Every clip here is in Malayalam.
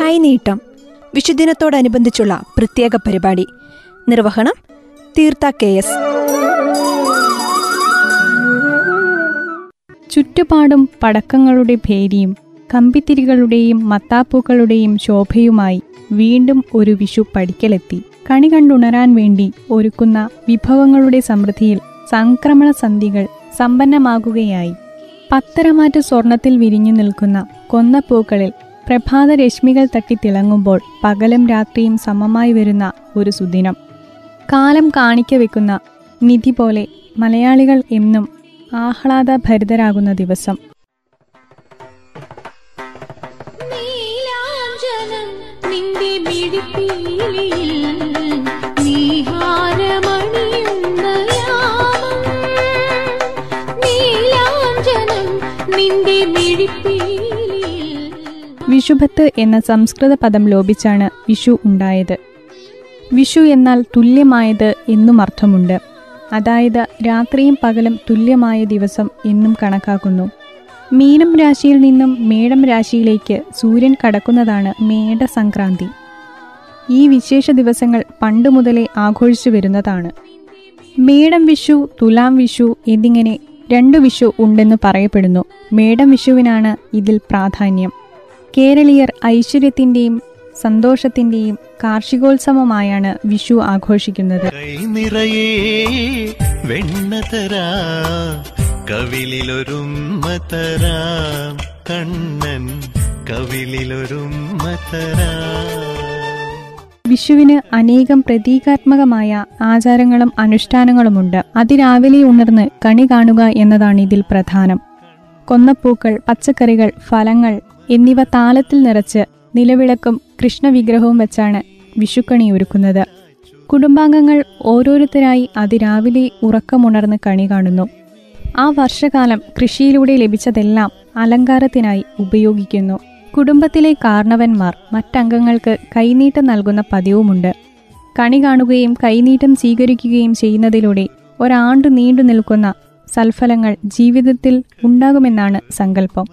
കൈനീട്ടം വിഷുദിനത്തോടനുബന്ധിച്ചുള്ള പ്രത്യേക പരിപാടി. നിർവഹണം തീർത്ത കെ എസ്. ചുറ്റുപാടും പടക്കങ്ങളുടെ ഭേരിയും കമ്പിത്തിരികളുടെയും മത്താപ്പൂക്കളുടെയും ശോഭയുമായി വീണ്ടും ഒരു വിഷു പടിക്കലെത്തി. കണി കണ്ടുണരാൻ വേണ്ടി ഒരുക്കുന്ന വിഭവങ്ങളുടെ സമൃദ്ധിയിൽ സംക്രമണ സന്ധികൾ സമ്പന്നമാകുകയായി. പത്തരമാറ്റ സ്വർണത്തിൽ വിരിഞ്ഞു നിൽക്കുന്ന കൊന്നപ്പൂക്കളിൽ പ്രഭാത രശ്മികൾ തട്ടി തിളങ്ങുമ്പോൾ പകലും രാത്രിയും സമമായി വരുന്ന ഒരു സുദിനം. കാലം കാണിക്ക വെക്കുന്ന നിധി പോലെ മലയാളികൾ എന്നും ആഹ്ലാദ ഭരിതരാകുന്ന ദിവസം നിന്റെ മിഴിപ്പീലിയിൽ വിഷുഭത്ത് എന്ന സംസ്കൃത പദം ലോപിച്ചാണ് വിഷു ഉണ്ടായത്. വിഷു എന്നാൽ തുല്യമായത് എന്നും അർത്ഥമുണ്ട്. അതായത് രാത്രിയും പകലും തുല്യമായ ദിവസം എന്നും കണക്കാക്കുന്നു. മീനം രാശിയിൽ നിന്നും മേടം രാശിയിലേക്ക് സൂര്യൻ കടക്കുന്നതാണ് മേടസംക്രാന്തി. ഈ വിശേഷ ദിവസങ്ങൾ പണ്ട് മുതലേ ആഘോഷിച്ചു വരുന്നതാണ്. മേടം വിഷു തുലാം വിഷു എന്നിങ്ങനെ രണ്ടു വിഷു ഉണ്ടെന്ന് പറയപ്പെടുന്നു. മേടം വിഷുവിനാണ് ഇതിൽ പ്രാധാന്യം. കേരളീയർ ഐശ്വര്യത്തിന്റെയും സന്തോഷത്തിന്റെയും കാർഷികോത്സവമായാണ് വിഷു ആഘോഷിക്കുന്നത്. കണ്ണൻ വിഷുവിന് അനേകം പ്രതീകാത്മകമായ ആചാരങ്ങളും അനുഷ്ഠാനങ്ങളുമുണ്ട്. അതിരാവിലെ ഉണർന്ന് കണി കാണുക എന്നതാണ് ഇതിൽ പ്രധാനം. കൊന്നപ്പൂക്കൾ പച്ചക്കറികൾ ഫലങ്ങൾ എന്നിവ താലത്തിൽ നിറച്ച് നിലവിളക്കും കൃഷ്ണവിഗ്രഹവും വെച്ചാണ് വിഷുക്കണി ഒരുക്കുന്നത്. കുടുംബാംഗങ്ങൾ ഓരോരുത്തരായി അതിരാവിലെ ഉറക്കമുണർന്ന് കണി കാണുന്നു. ആ വർഷകാലം കൃഷിയിലൂടെ ലഭിച്ചതെല്ലാം അലങ്കാരത്തിനായി ഉപയോഗിക്കുന്നു. കുടുംബത്തിലെ കാരണവന്മാർ മറ്റംഗങ്ങൾക്ക് കൈനീട്ടം നൽകുന്ന പതിവുമുണ്ട്. കണി കാണുകയും കൈനീട്ടം സ്വീകരിക്കുകയും ചെയ്യുന്നതിലൂടെ ഒരാണ്ട് നീണ്ടു നിൽക്കുന്ന സൽഫലങ്ങൾ ജീവിതത്തിൽ ഉണ്ടാകുമെന്നാണ് സങ്കല്പം.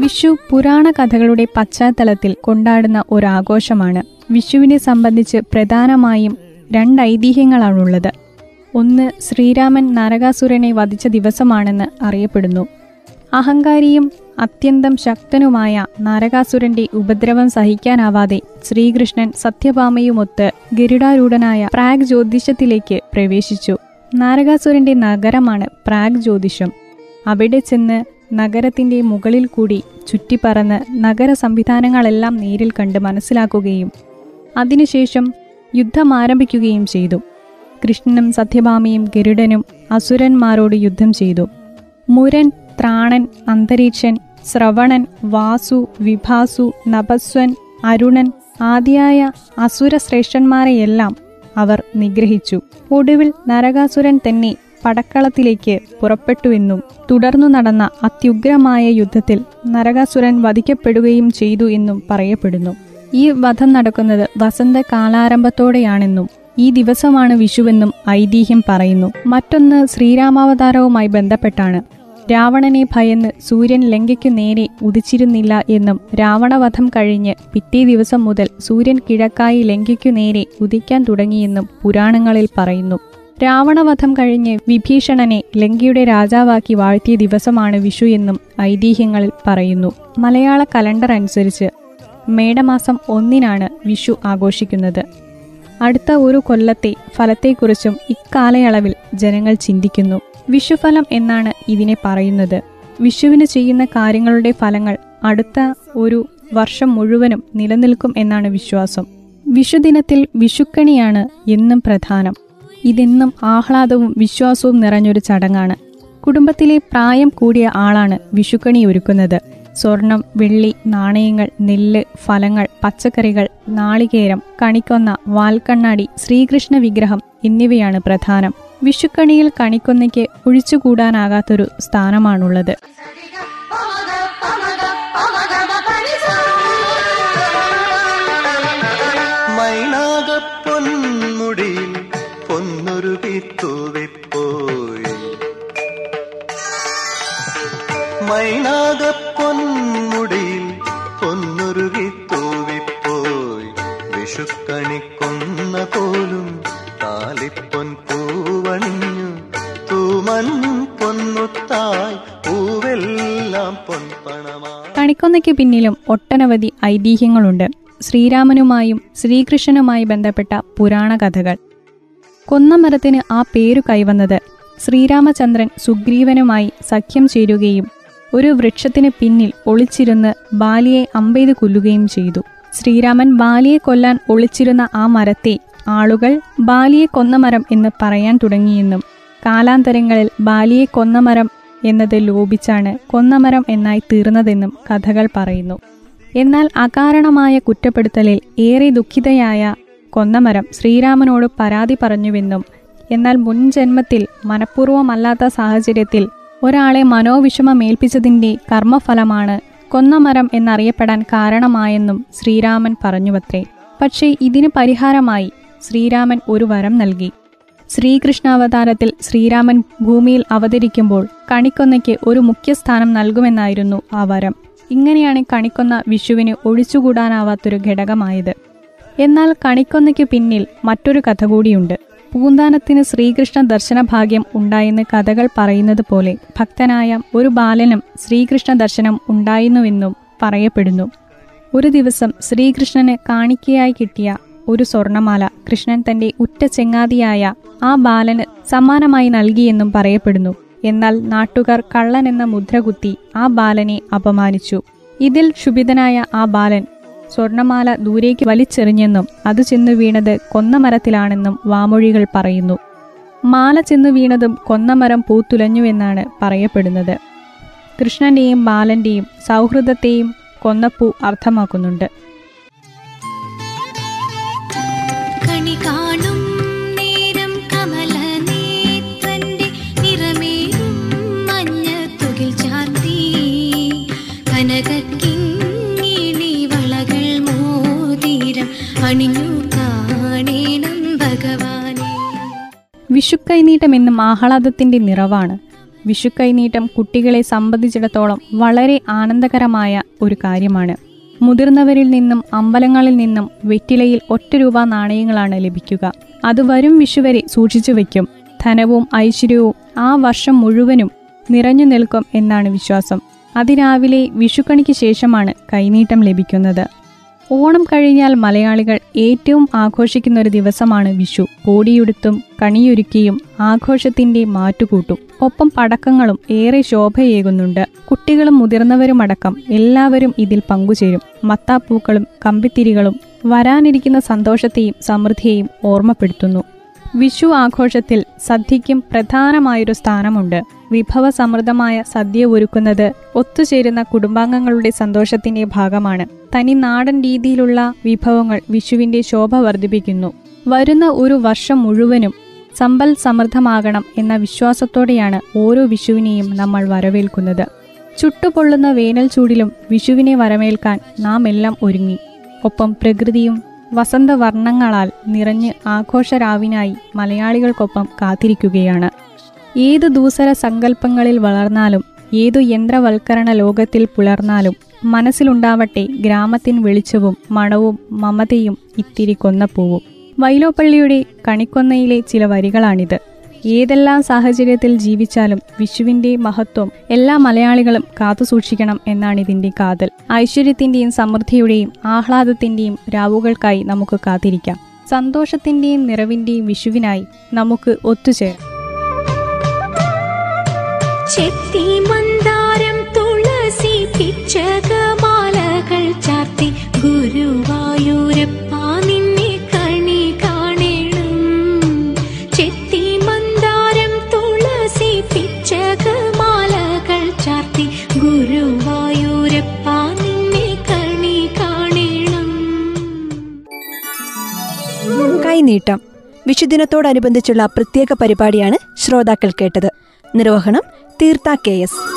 വിഷു പുരാണ കഥകളുടെ പശ്ചാത്തലത്തിൽ കൊണ്ടാടുന്ന ഒരാഘോഷമാണ് വിഷുവിനെ സംബന്ധിച്ച് പ്രധാനമായും രണ്ട് ഐതിഹ്യങ്ങളാണുള്ളത്. ഒന്ന് ശ്രീരാമൻ നരകാസുരനെ വധിച്ച ദിവസമാണെന്ന് അറിയപ്പെടുന്നു. അഹങ്കാരിയും അത്യന്തം ശക്തനുമായ നരകാസുരന്റെ ഉപദ്രവം സഹിക്കാനാവാതെ ശ്രീകൃഷ്ണൻ സത്യഭാമയുമൊത്ത് ഗരുഡാരൂഢനായ പ്രാഗ് ജ്യോതിഷത്തിലേക്ക് പ്രവേശിച്ചു. നരകാസുരന്റെ നഗരമാണ് പ്രാഗ് ജ്യോതിഷം. അവിടെ ചെന്ന് നഗരത്തിന്റെ മുകളിൽ കൂടി ചുറ്റിപ്പറന്ന് നഗര സംവിധാനങ്ങളെല്ലാം നേരിൽ കണ്ട് മനസ്സിലാക്കുകയും അതിനുശേഷം യുദ്ധം ആരംഭിക്കുകയും ചെയ്തു. കൃഷ്ണനും സത്യഭാമയും ഗരുഡനും അസുരന്മാരോട് യുദ്ധം ചെയ്തു. മുരൻ ത്രാണൻ അന്തരീക്ഷൻ ശ്രവണൻ വാസു വിഭാസു നഭസ്വൻ അരുണൻ ആദിയായ അസുരശ്രേഷ്ഠന്മാരെയെല്ലാം അവർ നിഗ്രഹിച്ചു. ഒടുവിൽ നരകാസുരൻ തന്നെ പടക്കളത്തിലേക്ക് പുറപ്പെട്ടുവെന്നും തുടർന്നു നടന്ന അത്യുഗ്രമായ യുദ്ധത്തിൽ നരകാസുരൻ വധിക്കപ്പെടുകയും ചെയ്തു എന്നും പറയപ്പെടുന്നു. ഈ വധം നടക്കുന്നത് വസന്ത കാലാരംഭത്തോടെയാണെന്നും ഈ ദിവസമാണ് വിഷുവെന്നും ഐതിഹ്യം പറയുന്നു. മറ്റൊന്ന് ശ്രീരാമാവതാരവുമായി ബന്ധപ്പെട്ടാണ്. രാവണനെ ഭയന്ന് സൂര്യൻ ലങ്കയ്ക്കു നേരെ ഉദിച്ചിരുന്നില്ല എന്നും രാവണവധം കഴിഞ്ഞ് പിറ്റേ ദിവസം മുതൽ സൂര്യൻ കിഴക്കായി ലങ്കയ്ക്കു നേരെ ഉദിക്കാൻ തുടങ്ങിയെന്നും പുരാണങ്ങളിൽ പറയുന്നു. രാവണവധം കഴിഞ്ഞ് വിഭീഷണനെ ലങ്കയുടെ രാജാവാക്കി വാഴ്ത്തിയ ദിവസമാണ് വിഷു എന്നും ഐതിഹ്യങ്ങളിൽ പറയുന്നു. മലയാള കലണ്ടർ അനുസരിച്ച് മേടമാസം ഒന്നിനാണ് വിഷു ആഘോഷിക്കുന്നത്. അടുത്ത ഒരു കൊല്ലത്തെ ഫലത്തെക്കുറിച്ചും ഇക്കാലയളവിൽ ജനങ്ങൾ ചിന്തിക്കുന്നു. വിഷുഫലം എന്നാണ് ഇതിനെ പറയുന്നത്. വിഷുവിന് ചെയ്യുന്ന കാര്യങ്ങളുടെ ഫലങ്ങൾ അടുത്ത ഒരു വർഷം മുഴുവനും നിലനിൽക്കും എന്നാണ് വിശ്വാസം. വിഷുദിനത്തിൽ വിഷുക്കണിയാണ് എന്നും പ്രധാനം. ഇതെന്നും ആഹ്ലാദവും വിശ്വാസവും നിറഞ്ഞൊരു ചടങ്ങാണ്. കുടുംബത്തിലെ പ്രായം കൂടിയ ആളാണ് വിഷുക്കണി ഒരുക്കുന്നത്. സ്വർണം വെള്ളി നാണയങ്ങൾ നെല്ല് ഫലങ്ങൾ പച്ചക്കറികൾ നാളികേരം കണിക്കൊന്ന വാൽക്കണ്ണാടി ശ്രീകൃഷ്ണ വിഗ്രഹം എന്നിവയാണ് പ്രധാനം. വിഷുക്കണിയിൽ കണിക്കൊന്നയ്ക്ക് ഒഴിച്ചുകൂടാനാകാത്തൊരു സ്ഥാനമാണുള്ളത്. തൂവിപ്പോയി മൈനാകപ്പൊന്മുടിയിൽ പിന്നിലും ഒട്ടനവധി ഐതിഹ്യങ്ങളുണ്ട്. ശ്രീരാമനുമായും ശ്രീകൃഷ്ണനുമായി ബന്ധപ്പെട്ട പുരാണ കഥകൾ. കൊന്നമരത്തിന് ആ പേരു കൈവന്നത് ശ്രീരാമചന്ദ്രൻ സുഗ്രീവനുമായി സഖ്യം ചേരുകയും ഒരു വൃക്ഷത്തിന് പിന്നിൽ ഒളിച്ചിരുന്ന് ബാലിയെ അമ്പെയ്ത് കൊല്ലുകയും ചെയ്തു. ശ്രീരാമൻ ബാലിയെ കൊല്ലാൻ ഒളിച്ചിരുന്ന ആ മരത്തെ ആളുകൾ ബാലിയെ കൊന്നമരം എന്ന് പറയാൻ തുടങ്ങിയെന്നും കാലാന്തരങ്ങളിൽ ബാലിയെ കൊന്നമരം എന്നത് ലോപിച്ചാണ് കൊന്നമരം എന്നായി തീർന്നതെന്നും കഥകൾ പറയുന്നു. എന്നാൽ അകാരണമായ കുറ്റപ്പെടുത്തലിൽ ഏറെ ദുഃഖിതയായ കൊന്നമരം ശ്രീരാമനോട് പരാതി പറഞ്ഞുവെന്നും എന്നാൽ മുൻജന്മത്തിൽ മനഃപൂർവമല്ലാത്ത സാഹചര്യത്തിൽ ഒരാളെ മനോവിഷമമേൽപ്പിച്ചതിന്റെ കർമ്മഫലമാണ് കൊന്നമരം എന്നറിയപ്പെടാൻ കാരണമായെന്നും ശ്രീരാമൻ പറഞ്ഞുവത്രേ. പക്ഷേ ഇതിന് പരിഹാരമായി ശ്രീരാമൻ ഒരു വരം നൽകി. ശ്രീകൃഷ്ണാവതാരത്തിൽ ശ്രീരാമൻ ഭൂമിയിൽ അവതരിക്കുമ്പോൾ കണിക്കൊന്നയ്ക്ക് ഒരു മുഖ്യസ്ഥാനം നൽകുമെന്നായിരുന്നു ആ വരം. ഇങ്ങനെയാണ് കണിക്കൊന്ന വിഷുവിന് ഒഴിച്ചുകൂടാനാവാത്തൊരു ഘടകമായത്. എന്നാൽ കണിക്കൊന്നയ്ക്ക് പിന്നിൽ മറ്റൊരു കഥ കൂടിയുണ്ട്. പൂന്താനത്തിന് ശ്രീകൃഷ്ണ ദർശന ഭാഗ്യം ഉണ്ടായെന്ന് കഥകൾ പറയുന്നത് പോലെ ഭക്തനായ ഒരു ബാലനും ശ്രീകൃഷ്ണ ദർശനം ഉണ്ടായിരുന്നുവെന്നും പറയപ്പെടുന്നു. ഒരു ദിവസം ശ്രീകൃഷ്ണന് കാണിക്കയായി കിട്ടിയ ഒരു സ്വർണമാല കൃഷ്ണൻ തന്റെ ഉറ്റ ചെങ്ങാതിയായ ആ ബാലന് സമ്മാനമായി നൽകിയെന്നും പറയപ്പെടുന്നു. എന്നാൽ നാട്ടുകാർ കള്ളൻ എന്ന മുദ്ര കുത്തി ആ ബാലനെ അപമാനിച്ചു. ഇതിൽ ക്ഷുഭിതനായ ആ ബാലൻ സ്വർണമാല ദൂരേക്ക് വലിച്ചെറിഞ്ഞെന്നും അത് ചെന്നു വീണത് കൊന്നമരത്തിലാണെന്നും വാമൊഴികൾ പറയുന്നു. മാല ചെന്നു വീണതും കൊന്നമരം പൂത്തുലഞ്ഞുവെന്നാണ് പറയപ്പെടുന്നത്. കൃഷ്ണന്റെയും ബാലന്റെയും സൗഹൃദത്തെയും കൊന്നപ്പൂ അർത്ഥമാക്കുന്നുണ്ട്. വിഷുക്കൈനീട്ടം എന്നും ആഹ്ലാദത്തിന്റെ നിറവാണ്. വിഷുക്കൈനീട്ടം കുട്ടികളെ സംബന്ധിച്ചിടത്തോളം വളരെ ആനന്ദകരമായ ഒരു കാര്യമാണ്. മുതിർന്നവരിൽ നിന്നും അമ്പലങ്ങളിൽ നിന്നും വെറ്റിലയിൽ ഒറ്റ രൂപ നാണയങ്ങളാണ് ലഭിക്കുക. അത് വരും വിഷുവരെ സൂക്ഷിച്ചു വയ്ക്കും ധനവും ഐശ്വര്യവും ആ വർഷം മുഴുവനും നിറഞ്ഞു നിൽക്കും എന്നാണ് വിശ്വാസം. അതിരാവിലെ വിഷുക്കണിക്ക് ശേഷമാണ് കൈനീട്ടം ലഭിക്കുന്നത്. ഓണം കഴിഞ്ഞാൽ മലയാളികൾ ഏറ്റവും ആഘോഷിക്കുന്ന ഒരു ദിവസമാണ് വിഷു. കോടിയുടുത്തും കണിയൊരുക്കിയും ആഘോഷത്തിന്റെ മാറ്റുകൂട്ടും. ഒപ്പം പടക്കങ്ങളും ഏറെ ശോഭയേകുന്നുണ്ട്. കുട്ടികളും മുതിർന്നവരുമടക്കം എല്ലാവരും ഇതിൽ പങ്കുചേരും. മത്താപ്പൂക്കളും കമ്പിത്തിരികളും വരാനിരിക്കുന്ന സന്തോഷത്തെയും സമൃദ്ധിയെയും ഓർമ്മപ്പെടുത്തുന്നു. വിഷു ആഘോഷത്തിൽ സദ്യയ്ക്കും പ്രധാനമായൊരു സ്ഥാനമുണ്ട്. വിഭവസമൃദ്ധമായ സദ്യ ഒരുക്കുന്നത് ഒത്തുചേരുന്ന കുടുംബാംഗങ്ങളുടെ സന്തോഷത്തിന്റെ ഭാഗമാണ്. തനി നാടൻ രീതിയിലുള്ള വിഭവങ്ങൾ വിഷുവിന്റെ ശോഭ വർദ്ധിപ്പിക്കുന്നു. വരുന്ന ഒരു വർഷം മുഴുവനും സമ്പൽ സമൃദ്ധമാകണം എന്ന വിശ്വാസത്തോടെയാണ് ഓരോ വിഷുവിനെയും നമ്മൾ വരവേൽക്കുന്നത്. ചുട്ടുപൊള്ളുന്ന വേനൽ ചൂടിലും വിഷുവിനെ വരവേൽക്കാൻ നാം എല്ലാം ഒരുങ്ങി. ഒപ്പം പ്രകൃതിയും വസന്തവർണങ്ങളാൽ നിറഞ്ഞ് ആഘോഷരാവിനായി മലയാളികൾക്കൊപ്പം കാത്തിരിക്കുകയാണ്. ഏതു ദൂസര സങ്കല്പങ്ങളിൽ വളർന്നാലും ഏതു യന്ത്രവൽക്കരണ ലോകത്തിൽ പുലർന്നാലും മനസ്സിലുണ്ടാവട്ടെ ഗ്രാമത്തിൻ വെളിച്ചവും മണവും മമതയും ഇത്തിരി കൊന്നപ്പൂവും വൈലോപ്പള്ളിയുടെ കണിക്കൊന്നയിലെ ചില വരികളാണിത്. ഏതെല്ലാം സാഹചര്യത്തിൽ ജീവിച്ചാലും വിഷുവിന്റെ മഹത്വം എല്ലാ മലയാളികളും കാത്തുസൂക്ഷിക്കണം എന്നാണ് ഇതിന്റെ കാതൽ. ഐശ്വര്യത്തിന്റെയും സമൃദ്ധിയുടെയും ആഹ്ലാദത്തിന്റെയും രാവുകൾക്കായി നമുക്ക് കാത്തിരിക്കാം. സന്തോഷത്തിന്റെയും നിറവിന്റെയും വിഷുവിനായി നമുക്ക് ഒത്തുചേരാം. നീട്ടം. വിഷുദിനത്തോടനുബന്ധിച്ചുള്ള പ്രത്യേക പരിപാടിയാണ് ശ്രോതാക്കൾ കേട്ടത്. നിർവഹണം തീർത്ഥ കെ എസ്.